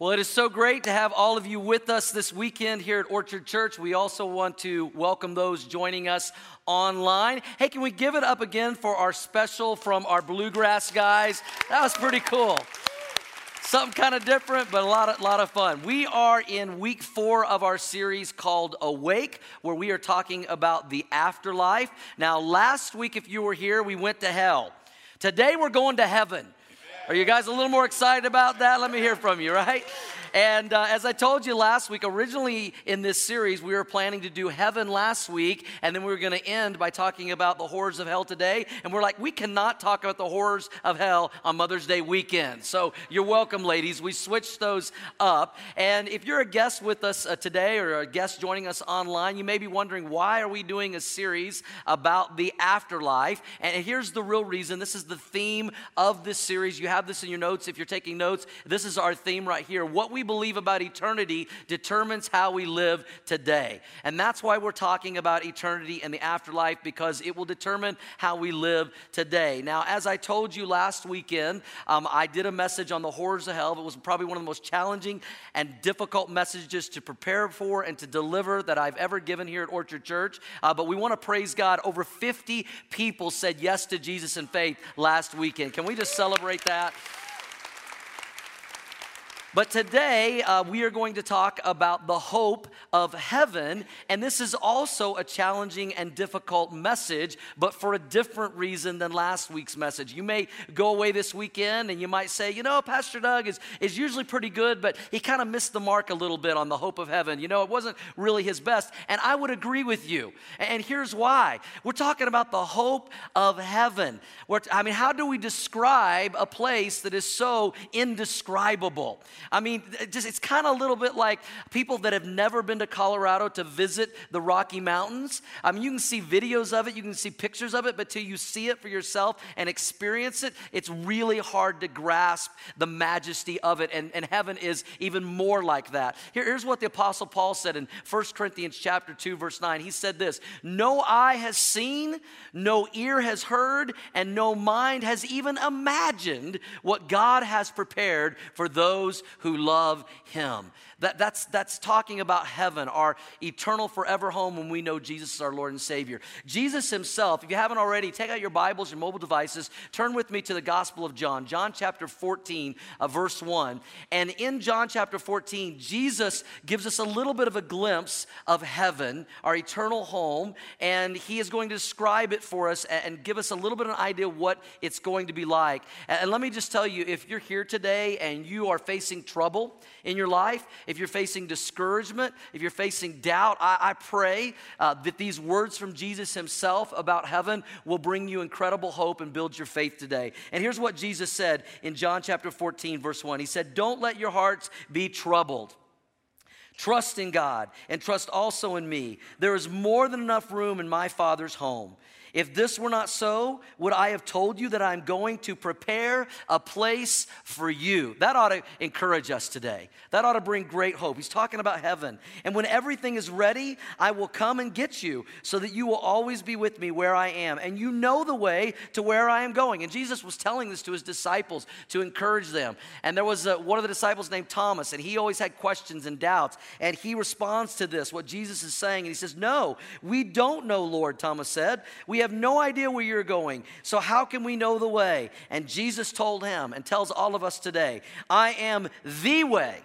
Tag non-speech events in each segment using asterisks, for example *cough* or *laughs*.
Well, it is so great to have all of you with us this weekend here at Orchard Church. We also want to welcome those joining us online. Hey, can we give it up again for our special from our Bluegrass guys? That was pretty cool. Something kind of different, but a lot of, lot of fun. We are in week four of our series called Awake, where we are talking about the afterlife. Now, last week, if you were here, we went to hell. Today, we're going to heaven. Are you guys a little more excited about that? Let me hear from you, right? And uh, as I told you last week, originally in this series, we were planning to do heaven last week, and then we were going to end by talking about the horrors of hell today. And we're like, we cannot talk about the horrors of hell on Mother's Day weekend. So you're welcome, ladies. We switched those up. And if you're a guest with us uh, today or a guest joining us online, you may be wondering why are we doing a series about the afterlife? And here's the real reason. This is the theme of this series. You have this in your notes if you're taking notes. This is our theme right here. What we we believe about eternity determines how we live today. And that's why we're talking about eternity and the afterlife because it will determine how we live today. Now, as I told you last weekend, um, I did a message on the horrors of hell. It was probably one of the most challenging and difficult messages to prepare for and to deliver that I've ever given here at Orchard Church. Uh, but we want to praise God. Over 50 people said yes to Jesus in faith last weekend. Can we just celebrate that? But today, uh, we are going to talk about the hope of heaven. And this is also a challenging and difficult message, but for a different reason than last week's message. You may go away this weekend and you might say, you know, Pastor Doug is, is usually pretty good, but he kind of missed the mark a little bit on the hope of heaven. You know, it wasn't really his best. And I would agree with you. And here's why we're talking about the hope of heaven. We're, I mean, how do we describe a place that is so indescribable? I mean, it just, it's kind of a little bit like people that have never been to Colorado to visit the Rocky Mountains. I mean, you can see videos of it, you can see pictures of it, but till you see it for yourself and experience it, it's really hard to grasp the majesty of it. And, and heaven is even more like that. Here, here's what the Apostle Paul said in 1 Corinthians chapter 2, verse 9. He said this No eye has seen, no ear has heard, and no mind has even imagined what God has prepared for those who love him. That, that's, that's talking about heaven, our eternal forever home when we know Jesus is our Lord and Savior. Jesus himself, if you haven't already, take out your Bibles, your mobile devices, turn with me to the Gospel of John, John chapter 14, uh, verse 1. And in John chapter 14, Jesus gives us a little bit of a glimpse of heaven, our eternal home, and he is going to describe it for us and give us a little bit of an idea what it's going to be like. And let me just tell you, if you're here today and you are facing trouble in your life, if you're facing discouragement, if you're facing doubt, I, I pray uh, that these words from Jesus himself about heaven will bring you incredible hope and build your faith today. And here's what Jesus said in John chapter 14, verse 1. He said, Don't let your hearts be troubled. Trust in God and trust also in me. There is more than enough room in my Father's home. If this were not so, would I have told you that I'm going to prepare a place for you? That ought to encourage us today. That ought to bring great hope. He's talking about heaven. And when everything is ready, I will come and get you so that you will always be with me where I am. And you know the way to where I am going. And Jesus was telling this to his disciples to encourage them. And there was a, one of the disciples named Thomas, and he always had questions and doubts. And he responds to this, what Jesus is saying. And he says, No, we don't know, Lord, Thomas said. We we have no idea where you're going. So, how can we know the way? And Jesus told him and tells all of us today I am the way,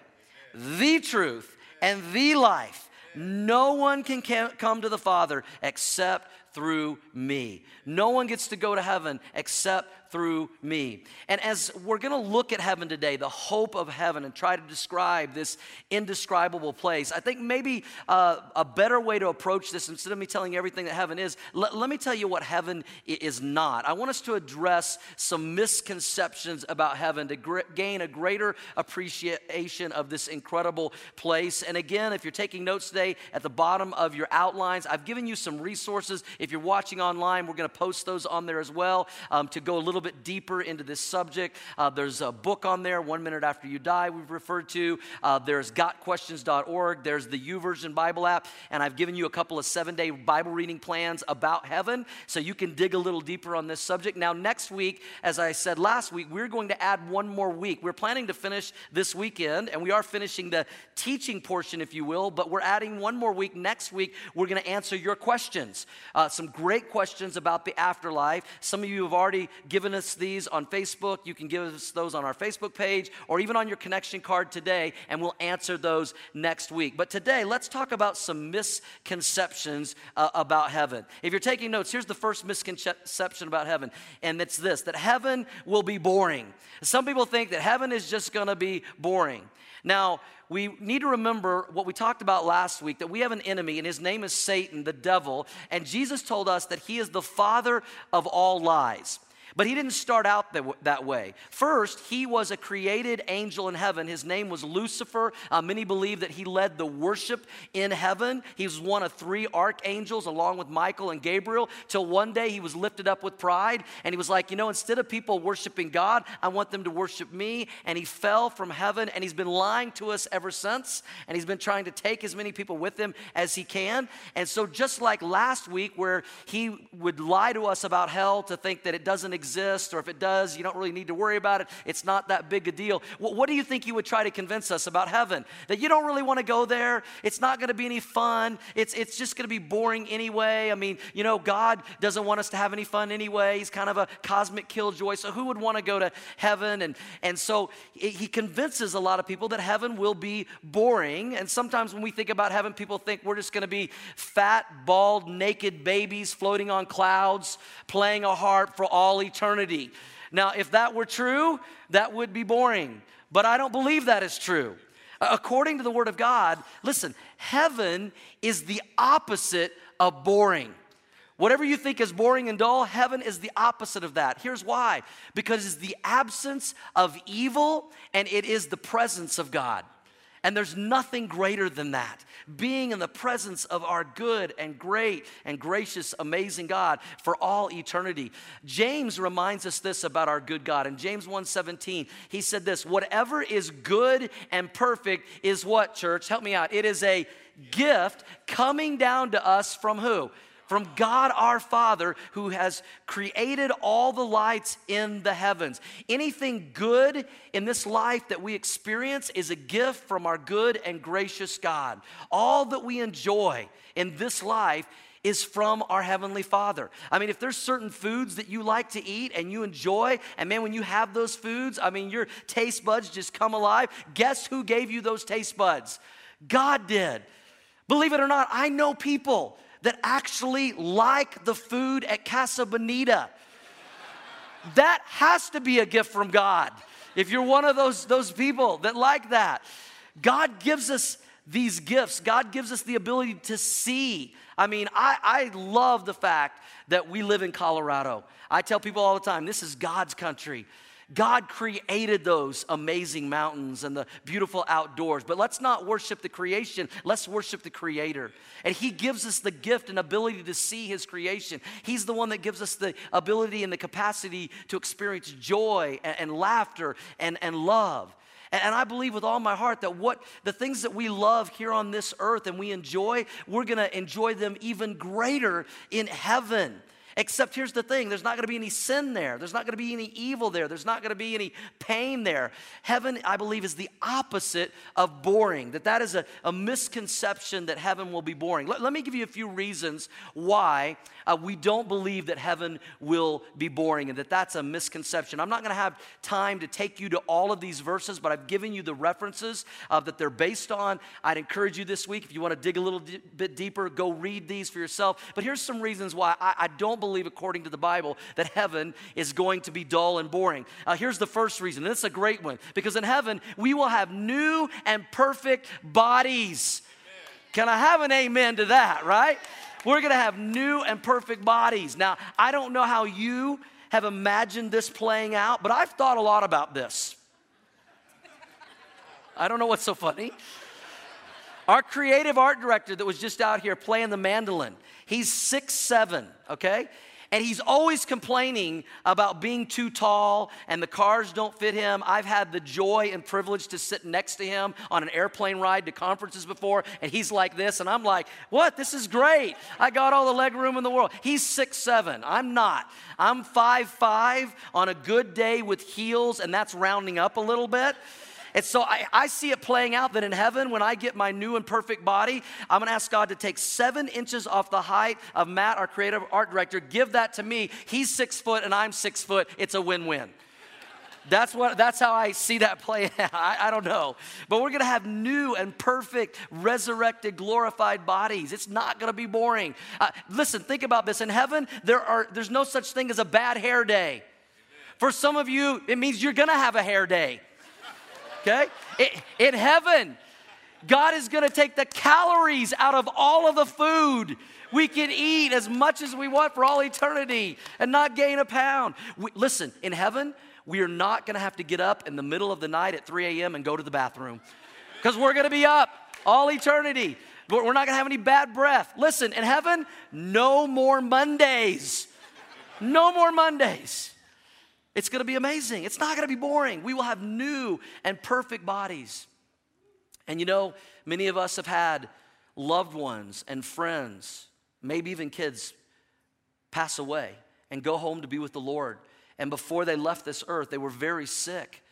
the truth, and the life. No one can come to the Father except through me. No one gets to go to heaven except through me. And as we're going to look at heaven today, the hope of heaven, and try to describe this indescribable place, I think maybe uh, a better way to approach this, instead of me telling everything that heaven is, let, let me tell you what heaven is not. I want us to address some misconceptions about heaven to gr- gain a greater appreciation of this incredible place. And again, if you're taking notes today, at the bottom of your outlines, I've given you some resources. If you're watching online, we're going to post those on there as well um, to go a little bit deeper into this subject. Uh, there's a book on there, One Minute After You Die, we've referred to. Uh, there's gotquestions.org. There's the YouVersion Bible app. And I've given you a couple of seven day Bible reading plans about heaven so you can dig a little deeper on this subject. Now, next week, as I said last week, we're going to add one more week. We're planning to finish this weekend, and we are finishing the teaching portion, if you will, but we're adding one more week. Next week, we're going to answer your questions. Uh, some great questions about the afterlife. Some of you have already given us these on Facebook. You can give us those on our Facebook page or even on your connection card today, and we'll answer those next week. But today, let's talk about some misconceptions uh, about heaven. If you're taking notes, here's the first misconception about heaven, and it's this that heaven will be boring. Some people think that heaven is just going to be boring. Now, we need to remember what we talked about last week that we have an enemy, and his name is Satan, the devil. And Jesus told us that he is the father of all lies. But he didn't start out that, way. First, he was a created angel in heaven. His name was Lucifer. Uh, many believe that he led the worship in heaven. He was one of three archangels, along with Michael and Gabriel, till one day he was lifted up with pride. And he was like, you know, instead of people worshiping God, I want them to worship me. And he fell from heaven, and he's been lying to us ever since. And he's been trying to take as many people with him as he can. And so, just like last week, where he would lie to us about hell to think that it doesn't exist exist, or if it does, you don't really need to worry about it. It's not that big a deal. What do you think you would try to convince us about heaven? That you don't really want to go there. It's not going to be any fun. It's, it's just going to be boring anyway. I mean, you know, God doesn't want us to have any fun anyway. He's kind of a cosmic killjoy. So who would want to go to heaven? And, and so he convinces a lot of people that heaven will be boring. And sometimes when we think about heaven, people think we're just going to be fat, bald, naked babies floating on clouds, playing a harp for all eternity eternity. Now, if that were true, that would be boring. But I don't believe that is true. According to the Word of God, listen, heaven is the opposite of boring. Whatever you think is boring and dull, heaven is the opposite of that. Here's why because it's the absence of evil and it is the presence of God. And there's nothing greater than that. Being in the presence of our good and great and gracious, amazing God for all eternity. James reminds us this about our good God. In James 1:17, he said this, whatever is good and perfect is what, church? Help me out. It is a gift coming down to us from who? From God our Father who has created all the lights in the heavens. Anything good in this life that we experience is a gift from our good and gracious God. All that we enjoy in this life is from our Heavenly Father. I mean, if there's certain foods that you like to eat and you enjoy, and man, when you have those foods, I mean, your taste buds just come alive. Guess who gave you those taste buds? God did. Believe it or not, I know people that actually like the food at Casa Bonita. that has to be a gift from God. If you're one of those, those people that like that, God gives us these gifts. God gives us the ability to see. I mean, I, I love the fact that we live in Colorado. I tell people all the time this is God's country. God created those amazing mountains and the beautiful outdoors. But let's not worship the creation, let's worship the Creator. And He gives us the gift and ability to see His creation. He's the one that gives us the ability and the capacity to experience joy and, and laughter and, and love. And I believe with all my heart that what the things that we love here on this earth and we enjoy, we're gonna enjoy them even greater in heaven. Except here's the thing there's not going to be any sin there. There's not going to be any evil there. There's not going to be any pain there. Heaven, I believe, is the opposite of boring. That that is a, a misconception that heaven will be boring. Let, let me give you a few reasons why uh, we don't believe that heaven will be boring and that that's a misconception. I'm not going to have time to take you to all of these verses, but I've given you the references uh, that they're based on. I'd encourage you this week, if you want to dig a little d- bit deeper, go read these for yourself. But here's some reasons why I, I don't believe, according to the Bible, that heaven is going to be dull and boring. Uh, here's the first reason, and it's a great one because in heaven, we will have new and perfect bodies. Can I have an amen to that, right? We're gonna have new and perfect bodies. Now, I don't know how you have imagined this playing out, but I've thought a lot about this. I don't know what's so funny. Our creative art director that was just out here playing the mandolin, he's six seven, okay? and he's always complaining about being too tall and the cars don't fit him. I've had the joy and privilege to sit next to him on an airplane ride to conferences before, and he's like this, and I'm like, what? This is great. I got all the leg room in the world. He's six seven. I'm not. I'm five five on a good day with heels, and that's rounding up a little bit. And so I, I, see it playing out that in heaven, when I get my new and perfect body, I'm gonna ask God to take seven inches off the height of Matt, our creative art director, give that to me. He's six foot and I'm six foot. It's a win win. That's what that's how I see that play *laughs* I, I, don't know. But we're gonna have new and perfect, resurrected, glorified bodies. It's not gonna be boring. Uh, listen, think about this. In heaven, there are there's no such thing as a bad hair day. For some of you, it means you're gonna have a hair day okay? in heaven, God is gonna take the calories out of all of the food. We can eat as much as we want for all eternity and not gain a pound. We, listen, in heaven, we are not gonna have to get up in the middle of the night at 3 a.m. and go to the bathroom because we're gonna be up all eternity. We're not gonna have any bad breath. Listen, in heaven, no more Mondays. No more Mondays. It's going to be amazing. It's not going to be boring. We will have new and perfect bodies. And you know, many of us have had loved ones and friends, maybe even kids, pass away and go home to be with the Lord. And before they left this earth, they were very sick.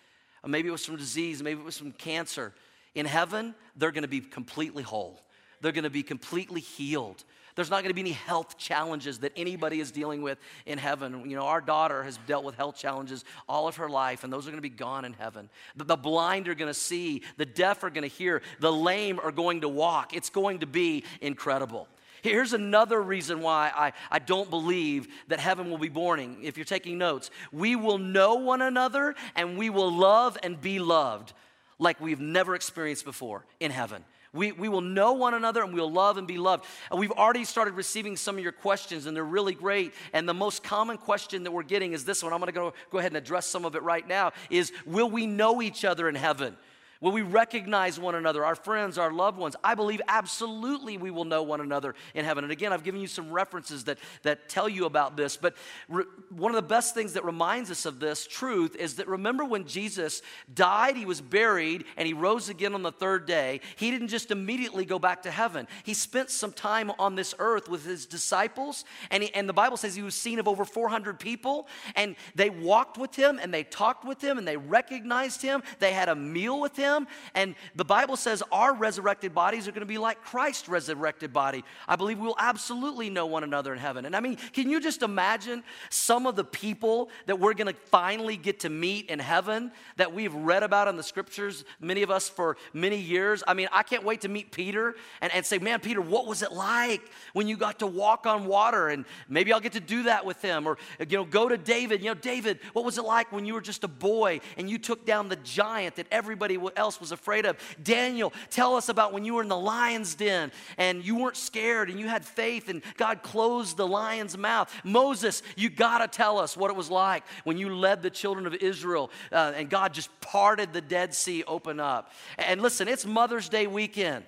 Maybe it was from disease, maybe it was from cancer. In heaven, they're going to be completely whole. They're going to be completely healed. There's not going to be any health challenges that anybody is dealing with in heaven. You know, our daughter has dealt with health challenges all of her life, and those are going to be gone in heaven. The, the blind are going to see, the deaf are going to hear, the lame are going to walk. It's going to be incredible. Here's another reason why I, I don't believe that heaven will be boring. If you're taking notes, we will know one another and we will love and be loved like we've never experienced before in heaven. We, we will know one another and we'll love and be loved. And we've already started receiving some of your questions, and they're really great. And the most common question that we're getting is this one. I'm going to go, go ahead and address some of it right now is will we know each other in heaven? Will we recognize one another, our friends, our loved ones? I believe absolutely we will know one another in heaven. And again, I've given you some references that, that tell you about this. But re- one of the best things that reminds us of this truth is that remember when Jesus died, he was buried, and he rose again on the third day. He didn't just immediately go back to heaven, he spent some time on this earth with his disciples. And, he, and the Bible says he was seen of over 400 people, and they walked with him, and they talked with him, and they recognized him. They had a meal with him him. And the Bible says our resurrected bodies are going to be like Christ's resurrected body. I believe we'll absolutely know one another in heaven. And I mean, can you just imagine some of the people that we're going to finally get to meet in heaven that we've read about in the scriptures, many of us for many years? I mean, I can't wait to meet Peter and, and say, man, Peter, what was it like when you got to walk on water? And maybe I'll get to do that with him. Or, you know, go to David. You know, David, what was it like when you were just a boy and you took down the giant that everybody else was afraid of. Daniel, tell us about when you were in the lion's den and you weren't scared and you had faith and God closed the lion's mouth. Moses, you got to tell us what it was like when you led the children of Israel uh, and God just parted the Dead Sea open up. And listen, it's Mother's Day weekend.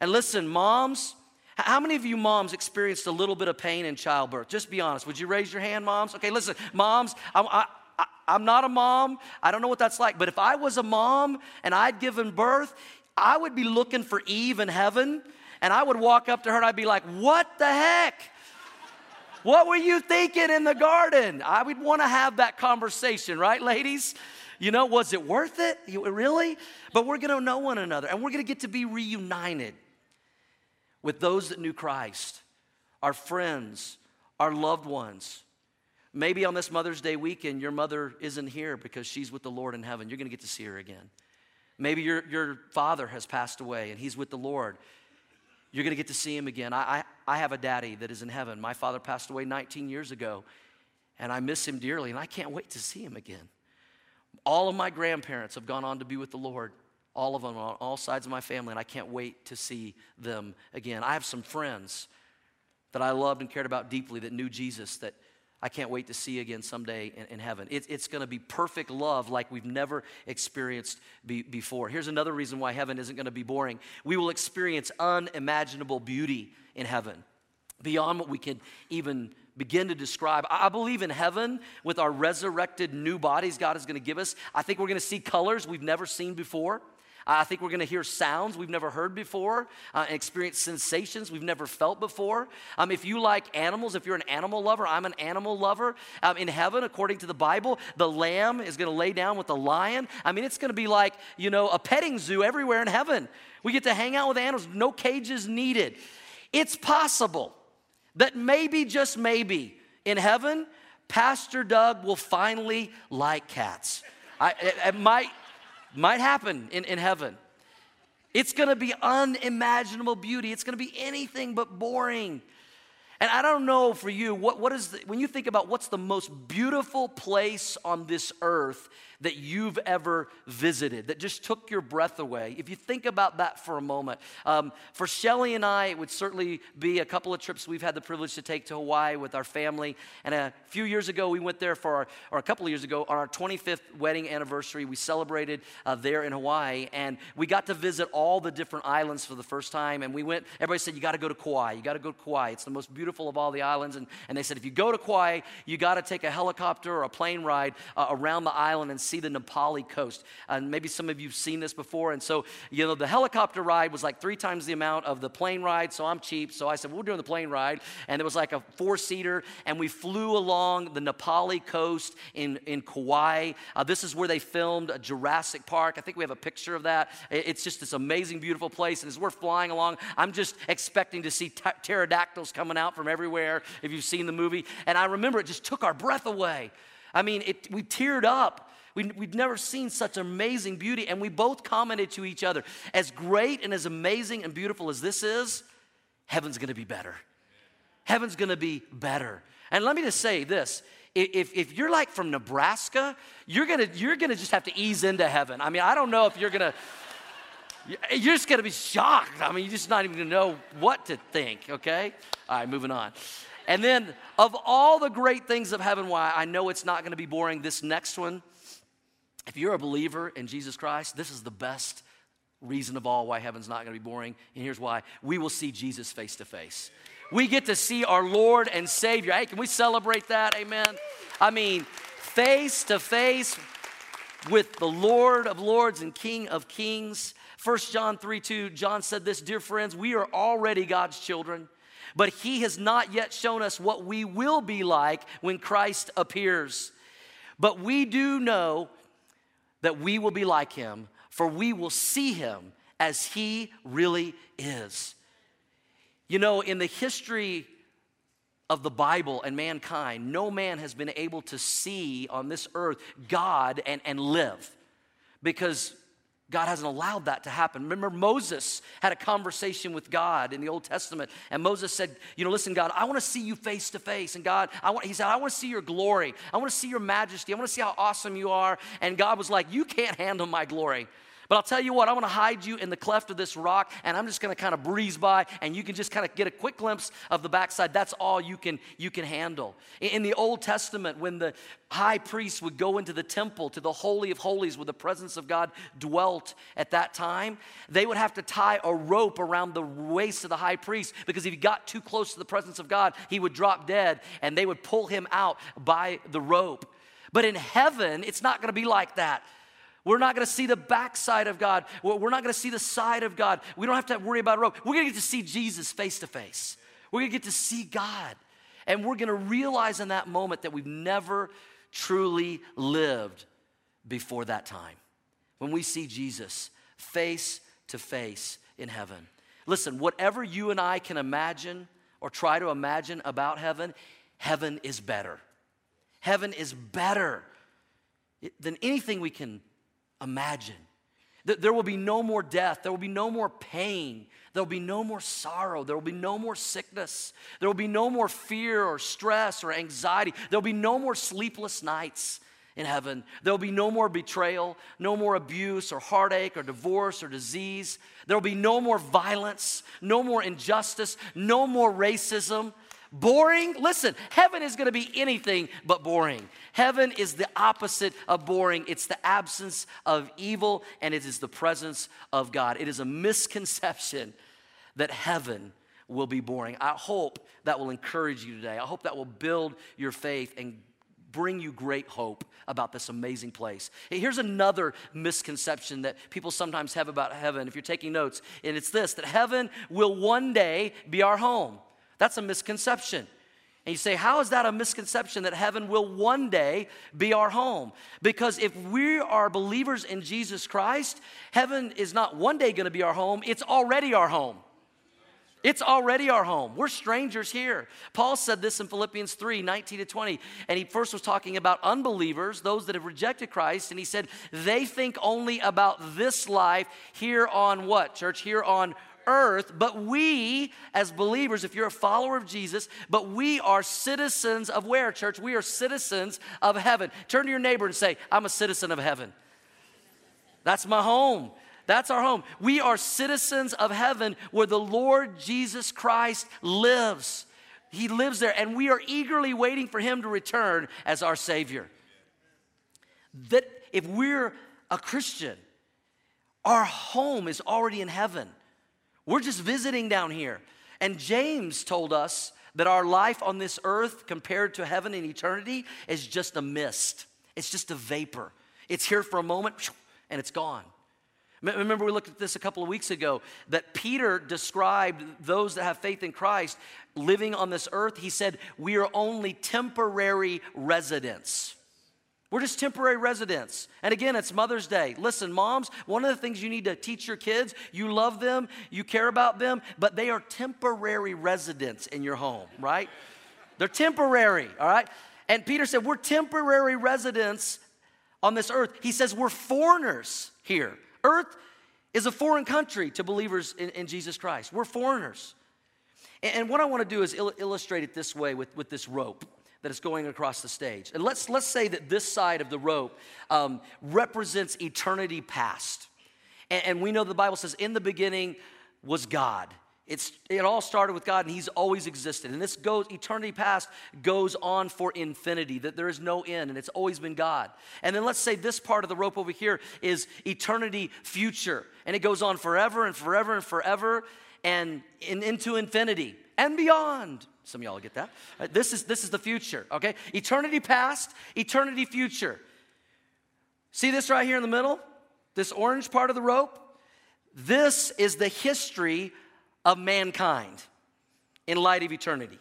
And listen, moms, how many of you moms experienced a little bit of pain in childbirth? Just be honest. Would you raise your hand, moms? Okay, listen, moms, I, I, I'm not a mom. I don't know what that's like. But if I was a mom and I'd given birth, I would be looking for Eve in heaven and I would walk up to her and I'd be like, What the heck? What were you thinking in the garden? I would want to have that conversation, right, ladies? You know, was it worth it? Really? But we're going to know one another and we're going to get to be reunited with those that knew Christ, our friends, our loved ones. Maybe on this Mother's Day weekend, your mother isn't here because she's with the Lord in heaven. You're going to get to see her again. Maybe your, your father has passed away and he's with the Lord. You're going to get to see him again. I, I, I have a daddy that is in heaven. My father passed away 19 years ago, and I miss him dearly, and I can't wait to see him again. All of my grandparents have gone on to be with the Lord, all of them on all sides of my family, and I can't wait to see them again. I have some friends that I loved and cared about deeply that knew Jesus that I can't wait to see again someday in, in heaven. It, it's going to be perfect love like we've never experienced be, before. Here's another reason why heaven isn't going to be boring. We will experience unimaginable beauty in heaven beyond what we can even begin to describe. I believe in heaven with our resurrected new bodies God is going to give us. I think we're going to see colors we've never seen before. I think we're going to hear sounds we've never heard before, uh, and experience sensations we've never felt before. Um, if you like animals, if you're an animal lover, I'm an animal lover. Um, in heaven, according to the Bible, the lamb is going to lay down with the lion. I mean, it's going to be like, you know, a petting zoo everywhere in heaven. We get to hang out with animals, no cages needed. It's possible that maybe, just maybe, in heaven, Pastor Doug will finally like cats. I, it, it might might happen in, in heaven. It's gonna be unimaginable beauty. It's gonna be anything but boring. And I don't know for you, what, what is the, when you think about what's the most beautiful place on this earth, that you've ever visited that just took your breath away. If you think about that for a moment, um, for Shelly and I, it would certainly be a couple of trips we've had the privilege to take to Hawaii with our family. And a few years ago, we went there for our, or a couple of years ago, on our 25th wedding anniversary. We celebrated uh, there in Hawaii, and we got to visit all the different islands for the first time. And we went, everybody said, You got to go to Kauai. You got to go to Kauai. It's the most beautiful of all the islands. And, and they said, If you go to Kauai, you got to take a helicopter or a plane ride uh, around the island and see the Na Pali coast. And maybe some of you have seen this before. And so, you know, the helicopter ride was like three times the amount of the plane ride. So I'm cheap. So I said, well, doing the plane ride. And it was like a four seater. And we flew along the Na Pali coast in, in Kauai. Uh, this is where they filmed Jurassic Park. I think we have a picture of that. It's just this amazing, beautiful place. And as we're flying along, I'm just expecting to see t- pterodactyls coming out from everywhere if you've seen the movie. And I remember it just took our breath away. I mean, it, we teared up we, would never seen such amazing beauty. And we both commented to each other as great and as amazing and beautiful as this is, heaven's gonna be better. Heaven's gonna be better. And let me just say this if, if you're like from Nebraska, you're gonna, you're gonna just have to ease into heaven. I mean, I don't know if you're gonna. You're just gonna be shocked. I mean, you're just not even gonna know what to think, okay? All right, moving on. And then, of all the great things of heaven, why I know it's not gonna be boring, this next one if you're a believer in Jesus Christ, this is the best reason of all why heaven's not going to be boring. And here's why we will see Jesus face to face. We get to see our Lord and Savior. Hey, can we celebrate that? Amen. I mean, face to face with the Lord of Lords and King of Kings. 1 John 3 2, John said this Dear friends, we are already God's children, but He has not yet shown us what we will be like when Christ appears. But we do know that we will be like him, for we will see him as he really is. You know, in the history of the Bible and mankind, no man has been able to see on this earth God and, and live because God hasn't allowed that to happen. Remember, Moses had a conversation with God in the Old Testament, and Moses said, You know, listen, God, I want to see you face to face. And God, I want, he said, I want to see your glory. I want to see your majesty. I want to see how awesome you are. And God was like, You can't handle my glory. But I'll tell you what, I'm gonna hide you in the cleft of this rock, and I'm just gonna kind of breeze by, and you can just kind of get a quick glimpse of the backside. That's all you can you can handle. In the Old Testament, when the high priest would go into the temple to the holy of holies where the presence of God dwelt at that time, they would have to tie a rope around the waist of the high priest because if he got too close to the presence of God, he would drop dead, and they would pull him out by the rope. But in heaven, it's not gonna be like that. We're not going to see the backside of God. We're not going to see the side of God. We don't have to worry about a rope. We're going to get to see Jesus face to face. We're going to get to see God. And we're going to realize in that moment that we've never truly lived before that time. When we see Jesus face to face in heaven. Listen, whatever you and I can imagine or try to imagine about heaven, heaven is better. Heaven is better than anything we can imagine. That there will be no more death, there will be no more pain, there will be no more sorrow, there will be no more sickness, there will be no more fear or stress or anxiety, there will be no more sleepless nights in heaven. There will be no more betrayal, no more abuse or heartache or divorce or disease. There will be no more violence, no more injustice, no more racism, Boring? Listen, heaven is going to be anything but boring. Heaven is the opposite of boring. It's the absence of evil and it is the presence of God. It is a misconception that heaven will be boring. I hope that will encourage you today. I hope that will build your faith and bring you great hope about this amazing place. Here's another misconception that people sometimes have about heaven, if you're taking notes, and it's this that heaven will one day be our home. That's a misconception. And you say, How is that a misconception that heaven will one day be our home? Because if we are believers in Jesus Christ, heaven is not one day going to be our home, it's already our home. It's already our home. We're strangers here. Paul said this in Philippians 3 19 to 20. And he first was talking about unbelievers, those that have rejected Christ. And he said, they think only about this life here on what, church? Here on earth, but we, as believers, if you're a follower of Jesus, but we are citizens of where, church? We are citizens of heaven. Turn to your neighbor and say, I'm a citizen of heaven. That's my home. That's our home. We are citizens of heaven where the Lord Jesus Christ lives. He lives there, and we are eagerly waiting for him to return as our Savior. That if we're a Christian, our home is already in heaven. We're just visiting down here. And James told us that our life on this earth compared to heaven and eternity is just a mist, it's just a vapor. It's here for a moment and it's gone. Remember, we looked at this a couple of weeks ago that Peter described those that have faith in Christ living on this earth. He said, We are only temporary residents. We're just temporary residents. And again, it's Mother's Day. Listen, moms, one of the things you need to teach your kids, you love them, you care about them, but they are temporary residents in your home, right? They're temporary, all right? And Peter said, We're temporary residents on this earth. He says, We're foreigners here. Earth is a foreign country to believers in, in Jesus Christ. We're foreigners. And, and, what I want to do is il- illustrate it this way with, with this rope that is going across the stage. And let's, let's say that this side of the rope um, represents eternity past. And, and we know the Bible says, in the beginning was God. It's, it all started with God and He's always existed. And this goes, eternity past goes on for infinity, that there is no end and it's always been God. And then let's say this part of the rope over here is eternity future. And it goes on forever and forever and forever and in, into infinity and beyond. Some of y'all get that. Uh, this, is, this is the future, okay? Eternity past, eternity future. See this right here in the middle? This orange part of the rope? This is the history of mankind in light of eternity.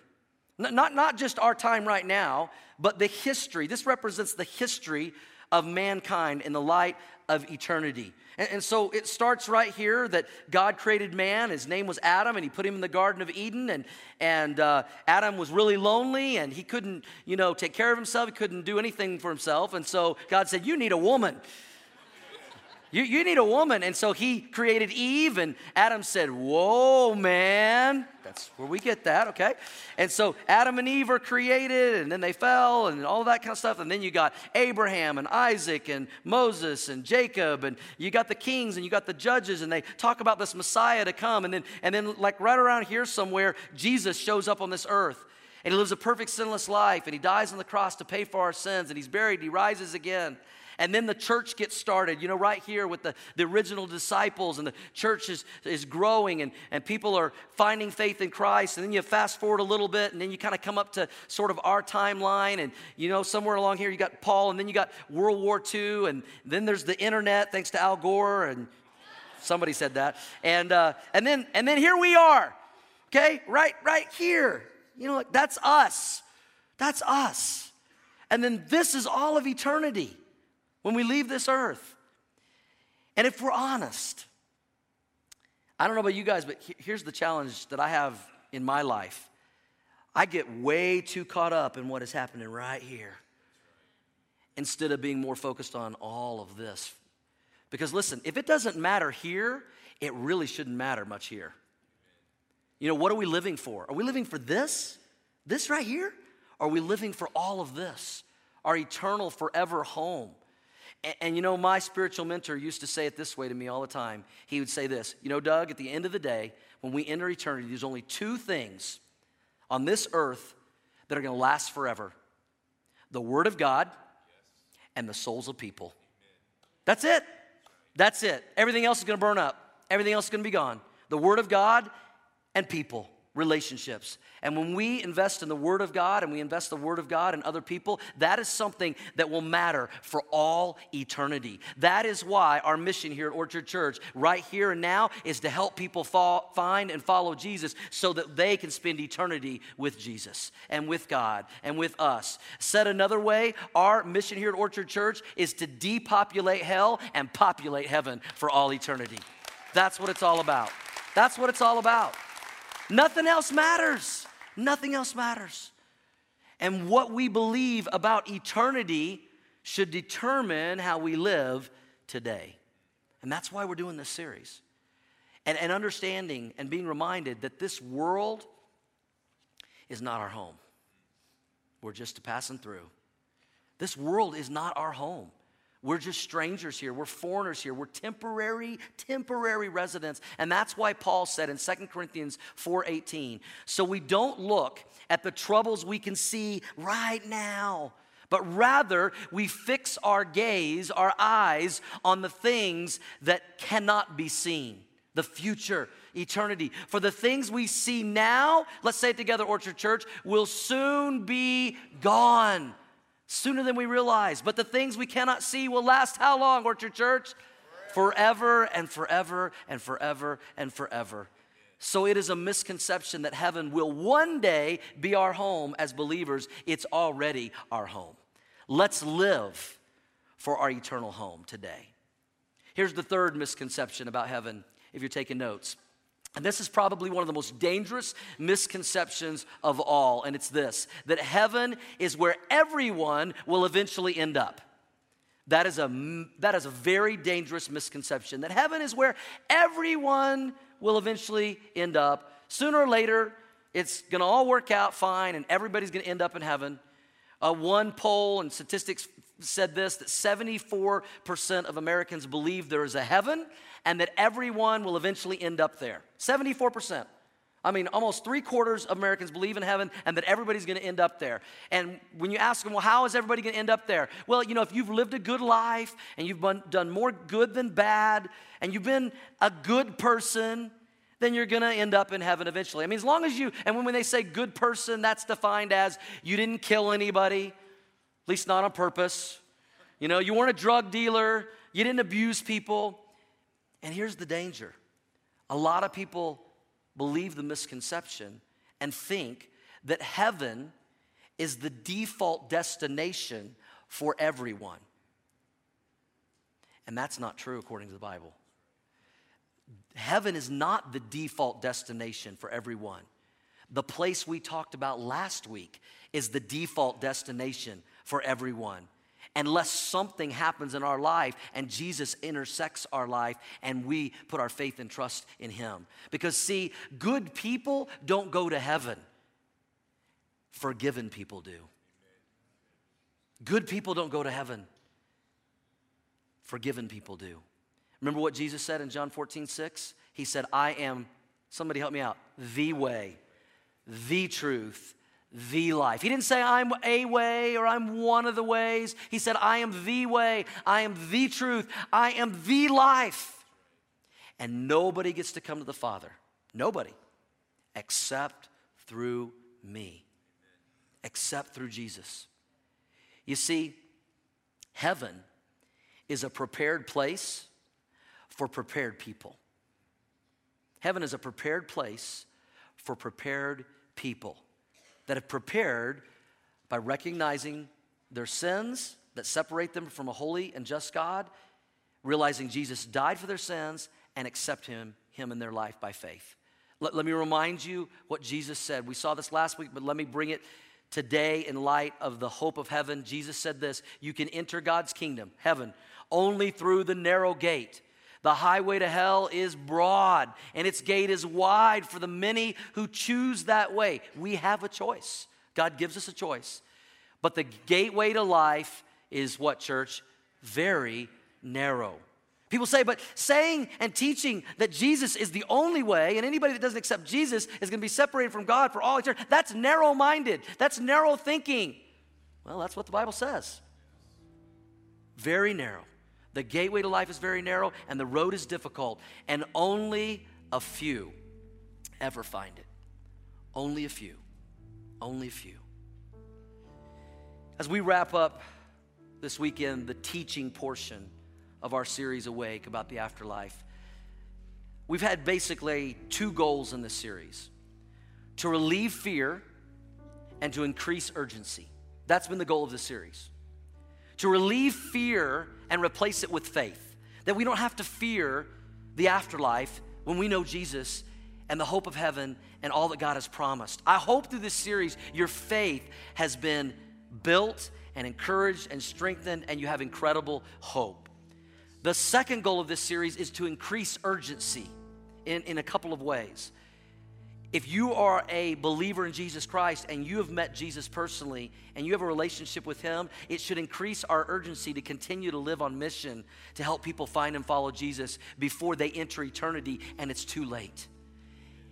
Not, not just our time right now, but the history. This represents the history of mankind in the light of eternity. And, and, so it starts right here that God created man. His name was Adam, and he put him in the Garden of Eden. And, and uh, Adam was really lonely, and he couldn't, you know, take care of himself. He couldn't do anything for himself. And so God said, You need a woman. You, you need a woman. And so he created Eve, and Adam said, Whoa, man. That's where we get that, okay? And so Adam and Eve are created, and then they fell, and all that kind of stuff. And then you got Abraham and Isaac and Moses and Jacob, and you got the kings and you got the judges, and they talk about this Messiah to come. And then, and then like right around here somewhere, Jesus shows up on this earth. And he lives a perfect sinless life, and he dies on the cross to pay for our sins, and he's buried, and he rises again. And then the church gets started, you know, right here with the, the original disciples, and the church is, is growing, and, and people are finding faith in Christ. And then you fast forward a little bit, and then you kind of come up to sort of our timeline. And, you know, somewhere along here, you got Paul, and then you got World War II, and then there's the internet, thanks to Al Gore, and somebody said that. And, uh, and, then, and then here we are, okay, right, right here. You know, that's us. That's us. And then this is all of eternity when we leave this earth. And if we're honest, I don't know about you guys, but here's the challenge that I have in my life. I get way too caught up in what is happening right here instead of being more focused on all of this. Because listen, if it doesn't matter here, it really shouldn't matter much here. You know, what are we living for? Are we living for this? This right here? Are we living for all of this? Our eternal forever home? And, and, you know, my spiritual mentor used to say it this way to me all the time. He would say this You know, Doug, at the end of the day, when we enter eternity, there's only two things on this earth that are going to last forever the Word of God and the souls of people. That's it. That's it. Everything else is going to burn up, everything else is going to be gone. The Word of God and people. Relationships. And when we invest in the Word of God and we invest the Word of God in other people, that is something that will matter for all eternity. That is why our mission here at Orchard Church, right here and now, is to help people fall, find and follow Jesus so that they can spend eternity with Jesus and with God and with us. Said another way, our mission here at Orchard Church is to depopulate hell and populate heaven for all eternity. That's what it's all about. That's what it's all about. Nothing else matters. Nothing else matters. And what we believe about eternity should determine how we live today. And that's why we're doing this series. And, and understanding and being reminded that this world is not our home. We're just passing through. This world is not our home. We're just strangers here. We're foreigners here. We're temporary, temporary residents. And that's why Paul said in 2 Corinthians 4:18, so we don't look at the troubles we can see right now, but rather we fix our gaze, our eyes on the things that cannot be seen, the future, eternity. For the things we see now, let's say it together, Orchard Church, will soon be gone sooner than we realize. But the things we cannot see will last how long, Orchard Church? Forever and forever and forever and forever. So it is a misconception that heaven will one day be our home as believers. It's already our home. Let's live for our eternal home today. Here's the third misconception about heaven, if you're taking notes. And this is probably one of the most dangerous misconceptions of all, and it's this that heaven is where everyone will eventually end up. That is a, that is a very dangerous misconception that heaven is where everyone will eventually end up. Sooner or later, it's gonna all work out fine, and everybody's gonna end up in heaven. Uh, one poll and statistics said this that 74% of Americans believe there is a heaven and that everyone will eventually end up there. 74%. I mean, almost three quarters of Americans believe in heaven and that everybody's gonna end up there. And when you ask them, well, how is everybody gonna end up there? Well, you know, if you've lived a good life and you've been, done more good than bad and you've been a good person, then you're gonna end up in heaven eventually. I mean, as long as you, and when, when they say good person, that's defined as you didn't kill anybody, at least not on purpose. You know, you weren't a drug dealer, you didn't abuse people. And here's the danger a lot of people believe the misconception and think that heaven is the default destination for everyone. And that's not true according to the Bible. Heaven is not the default destination for everyone. The place we talked about last week is the default destination for everyone unless something happens in our life and Jesus intersects our life and we put our faith and trust in Him. Because, see, good people don't go to heaven, forgiven people do. Good people don't go to heaven, forgiven people do. Remember what Jesus said in John 14, 6? He said, I am, somebody help me out, the way, the truth, the life. He didn't say, I'm a way or I'm one of the ways. He said, I am the way, I am the truth, I am the life. And nobody gets to come to the Father, nobody, except through me, except through Jesus. You see, heaven is a prepared place for prepared people. Heaven is a prepared place for prepared people that have prepared by recognizing their sins that separate them from a holy and just God, realizing Jesus died for their sins, and accept Him, him in their life by faith. Let, let me remind you what Jesus said. We saw this last week, but let me bring it today in light of the hope of heaven. Jesus said this You can enter God's kingdom, heaven, only through the narrow gate. The highway to hell is broad, and its gate is wide for the many who choose that way. We have a choice. God gives us a choice. But the gateway to life is what, church? Very narrow. People say, but saying and teaching that Jesus is the only way, and anybody that doesn't accept Jesus is going to be separated from God for all eternity, that's narrow minded. That's narrow thinking. Well, that's what the Bible says. Very narrow. The gateway to life is very narrow and the road is difficult, and only a few ever find it. Only a few. Only a few. As we wrap up this weekend, the teaching portion of our series Awake about the afterlife, we've had basically two goals in this series to relieve fear and to increase urgency. That's been the goal of this series. To relieve fear and replace it with faith. That we don't have to fear the afterlife when we know Jesus and the hope of heaven and all that God has promised. I hope through this series your faith has been built and encouraged and strengthened, and you have incredible hope. The second goal of this series is to increase urgency in, in a couple of ways. If you are a believer in Jesus Christ and you have met Jesus personally and you have a relationship with Him, it should increase our urgency to continue to live on mission to help people find and follow Jesus before they enter eternity and it's too late.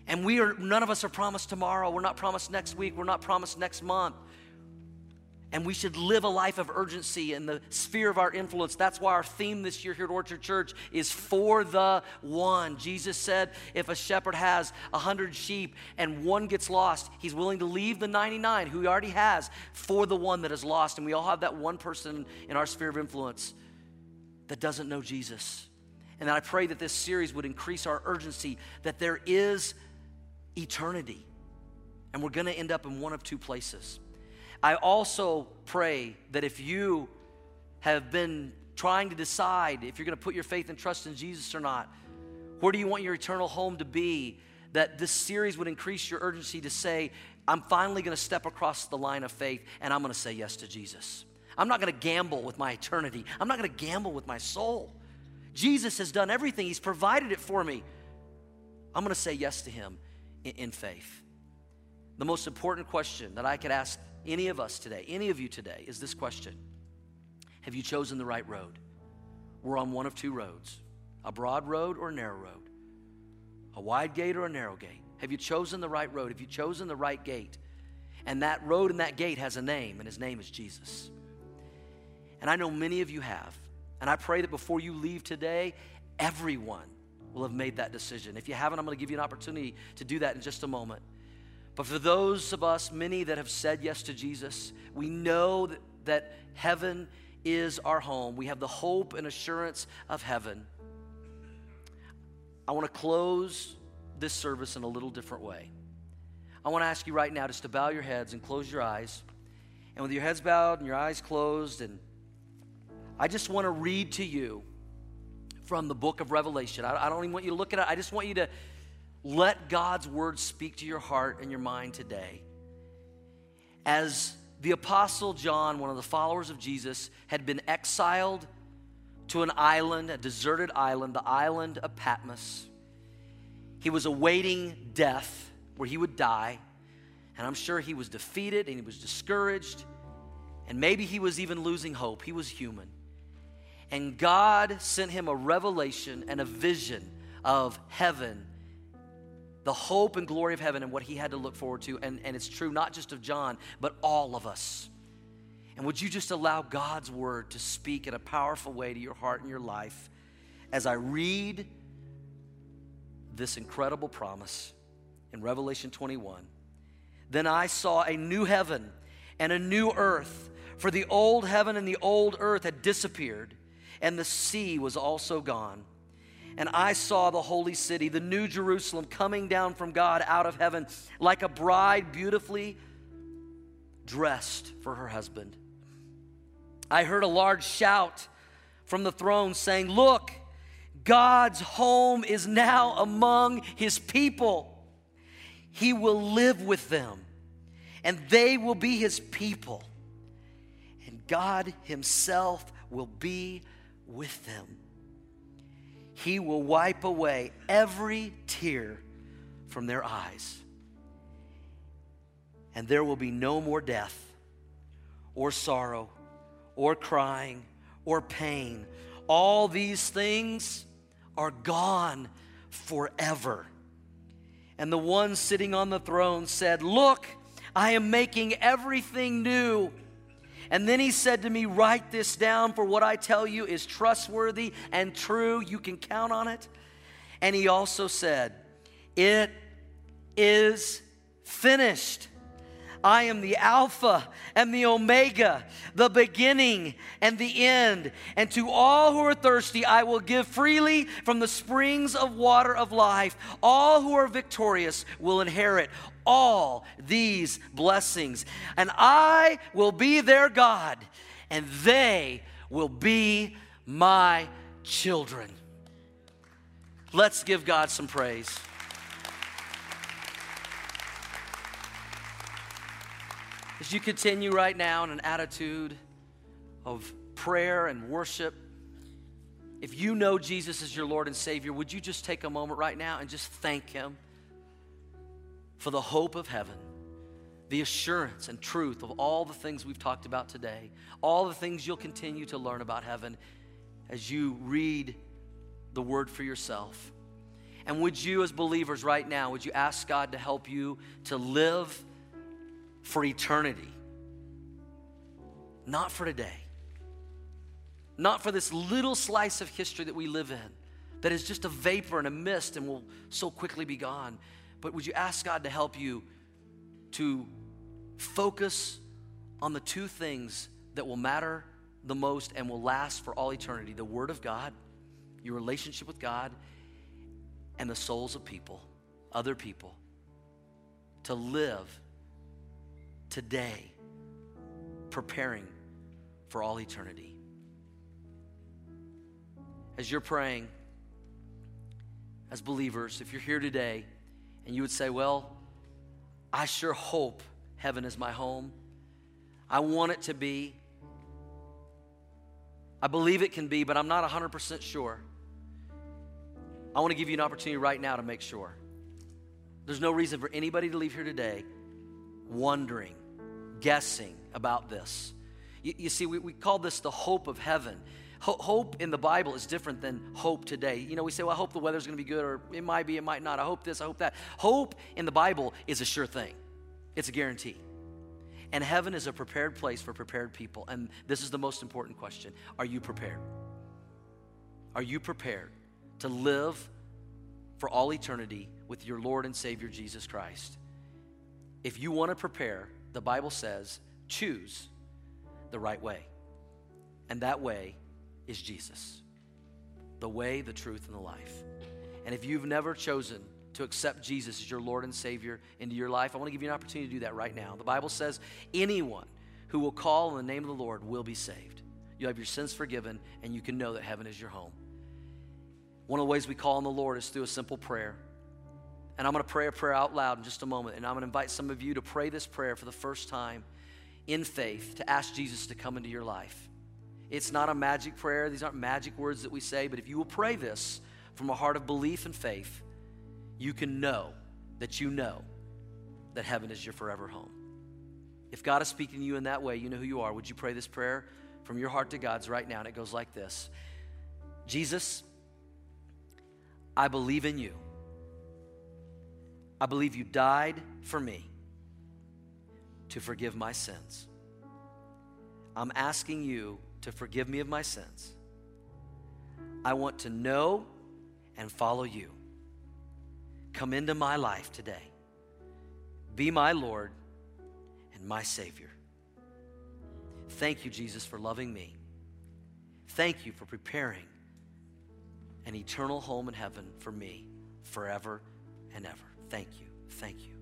And we are, none of us are promised tomorrow. We're not promised next week. We're not promised next month. And we should live a life of urgency in the sphere of our influence. That's why our theme this year here at Orchard Church is for the one. Jesus said if a shepherd has a hundred sheep and one gets lost, he's willing to leave the 99 who he already has for the one that is lost. And we all have that one person in our sphere of influence that doesn't know Jesus. And I pray that this series would increase our urgency that there is eternity. And we're going to end up in one of two places. I also pray that if you have been trying to decide if you're going to put your faith and trust in Jesus or not, where do you want your eternal home to be? That this series would increase your urgency to say, I'm finally going to step across the line of faith and I'm going to say yes to Jesus. I'm not going to gamble with my eternity. I'm not going to gamble with my soul. Jesus has done everything, He's provided it for me. I'm going to say yes to Him in, faith. The most important question that I could ask any of us today, any of you today, is this question Have you chosen the right road? We're on one of two roads a broad road or a narrow road, a wide gate or a narrow gate. Have you chosen the right road? Have you chosen the right gate? And that road and that gate has a name, and his name is Jesus. And I know many of you have. And I pray that before you leave today, everyone will have made that decision. If you haven't, I'm going to give you an opportunity to do that in just a moment. But for those of us, many that have said yes to Jesus, we know that, that heaven is our home. We have the hope and assurance of heaven. I want to close this service in a little different way. I want to ask you right now just to bow your heads and close your eyes. And with your heads bowed and your eyes closed, and I just want to read to you from the book of Revelation. I, I don't even want you to look at it, I just want you to let God's word speak to your heart and your mind today. As the Apostle John, one of the followers of Jesus, had been exiled to an island, a deserted island, the island of Patmos. He was awaiting death where he would die. And I'm sure he was defeated and he was discouraged. And maybe he was even losing hope. He was human. And God sent him a revelation and a vision of heaven the hope and glory of heaven and what he had to look forward to. And, and it's true not just of John, but all of us. And would you just allow God's word to speak in a powerful way to your heart and your life as I read this incredible promise in Revelation 21? Then I saw a new heaven and a new earth, for the old heaven and the old earth had disappeared, and the sea was also gone and I saw the holy city, the new Jerusalem, coming down from God out of heaven like a bride beautifully dressed for her husband. I heard a large shout from the throne saying, Look, God's home is now among his people. He will live with them, and they will be his people. And God himself will be with them. He will wipe away every tear from their eyes. And there will be no more death, or sorrow, or crying, or pain. All these things are gone forever. And the one sitting on the throne said, Look, I am making everything new. And then he said to me, Write this down, for what I tell you is trustworthy and true. You can count on it. And he also said, It is finished. I am the Alpha and the Omega, the beginning and the end. And to all who are thirsty, I will give freely from the springs of water of life. All who are victorious will inherit all these blessings. And I will be their God, and they will be my children. Let's give God some praise. As you continue right now in an attitude of prayer and worship, if you know Jesus as your Lord and Savior, would you just take a moment right now and just thank Him for the hope of heaven, the assurance and truth of all the things we've talked about today, all the things you'll continue to learn about heaven as you read the Word for yourself? And would you, as believers right now, would you ask God to help you to live? For eternity, not for today, not for this little slice of history that we live in that is just a vapor and a mist and will so quickly be gone. But would you ask God to help you to focus on the two things that will matter the most and will last for all eternity the Word of God, your relationship with God, and the souls of people, other people, to live today, preparing for all eternity. As you're praying, as believers, if you're here today and you would say, Well, I sure hope heaven is my home. I want it to be. I believe it can be, but I'm not 100% sure. I want to give you an opportunity right now to make sure. There's no reason for anybody to leave here today wondering guessing about this. You, you see, we, we call this the hope of heaven. Ho- hope in the Bible is different than hope today. You know, we say, well, I hope the weather's going to be good, or it might be, it might not. I hope this, I hope that. Hope in the Bible is a sure thing, it's a guarantee. And heaven is a prepared place for prepared people. And this is the most important question Are you prepared? Are you prepared to live for all eternity with your Lord and Savior Jesus Christ? If you want to prepare, the Bible says, choose the right way. And that way is Jesus the way, the truth, and the life. And if you've never chosen to accept Jesus as your Lord and Savior into your life, I want to give you an opportunity to do that right now. The Bible says, anyone who will call on the name of the Lord will be saved. You have your sins forgiven, and you can know that heaven is your home. One of the ways we call on the Lord is through a simple prayer. And I'm going to pray a prayer out loud in just a moment. And I'm going to invite some of you to pray this prayer for the first time in faith to ask Jesus to come into your life. It's not a magic prayer, these aren't magic words that we say, but if you will pray this from a heart of belief and faith, you can know that you know that heaven is your forever home. If God is speaking to you in that way, you know who you are. Would you pray this prayer from your heart to God's right now? And it goes like this Jesus, I believe in you. I believe you died for me to forgive my sins. I'm asking you to forgive me of my sins. I want to know and follow you. Come into my life today. Be my Lord and my Savior. Thank you, Jesus, for loving me. Thank you for preparing an eternal home in heaven for me forever and ever. Thank you. Thank you.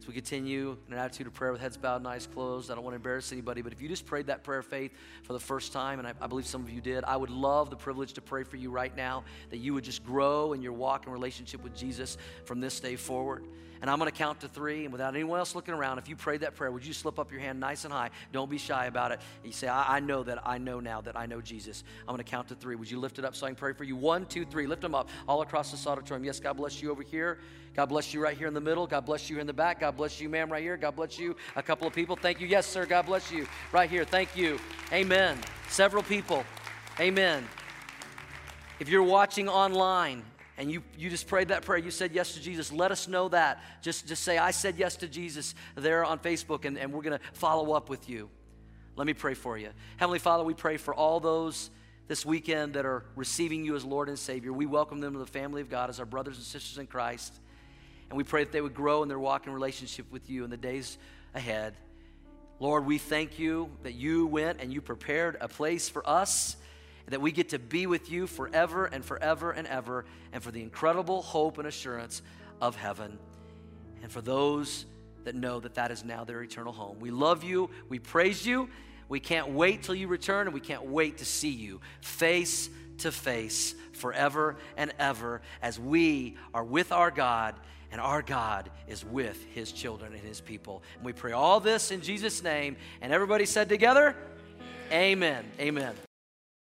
As we continue in an attitude of prayer with heads bowed and eyes closed, I don't want to embarrass anybody, but if you just prayed that prayer of faith for the first time, and I, I, believe some of you did, I would love the privilege to pray for you right now that you would just grow in your walk and relationship with Jesus from this day forward. And I'm going to count to three, and without anyone else looking around, if you prayed that prayer, would you slip up your hand nice and high? Don't be shy about it. And you say, I, I know that I know now that I know Jesus. I'm going to count to three. Would you lift it up so I can pray for you? One, two, three. Lift them up all across this auditorium. Yes, God bless you over here. God bless you right here in the middle. God bless you in the back. God bless you, ma'am, right here. God bless you. A couple of people. Thank you. Yes, sir. God bless you right here. Thank you. Amen. Several people. Amen. If you're watching online, and you, you just prayed that prayer, you said yes to Jesus, let us know that. Just, just say, I said yes to Jesus there on Facebook, and, and we're going to follow up with you. Let me pray for you. Heavenly Father, we pray for all those this weekend that are receiving you as Lord and Savior. We welcome them to the family of God as our brothers and sisters in Christ. And we pray that they would grow in their walk in relationship with you in the days ahead. Lord, we thank you that you went and you prepared a place for us, that we get to be with you forever and forever and ever, and for the incredible hope and assurance of heaven. And for those that know that that is now their eternal home. We love you, we praise you. We can't wait till you return, and we can't wait to see you face to face forever and ever as we are with our God and our God is with his children and his people. And we pray all this in Jesus' name. And everybody said together, Amen. Amen. Amen.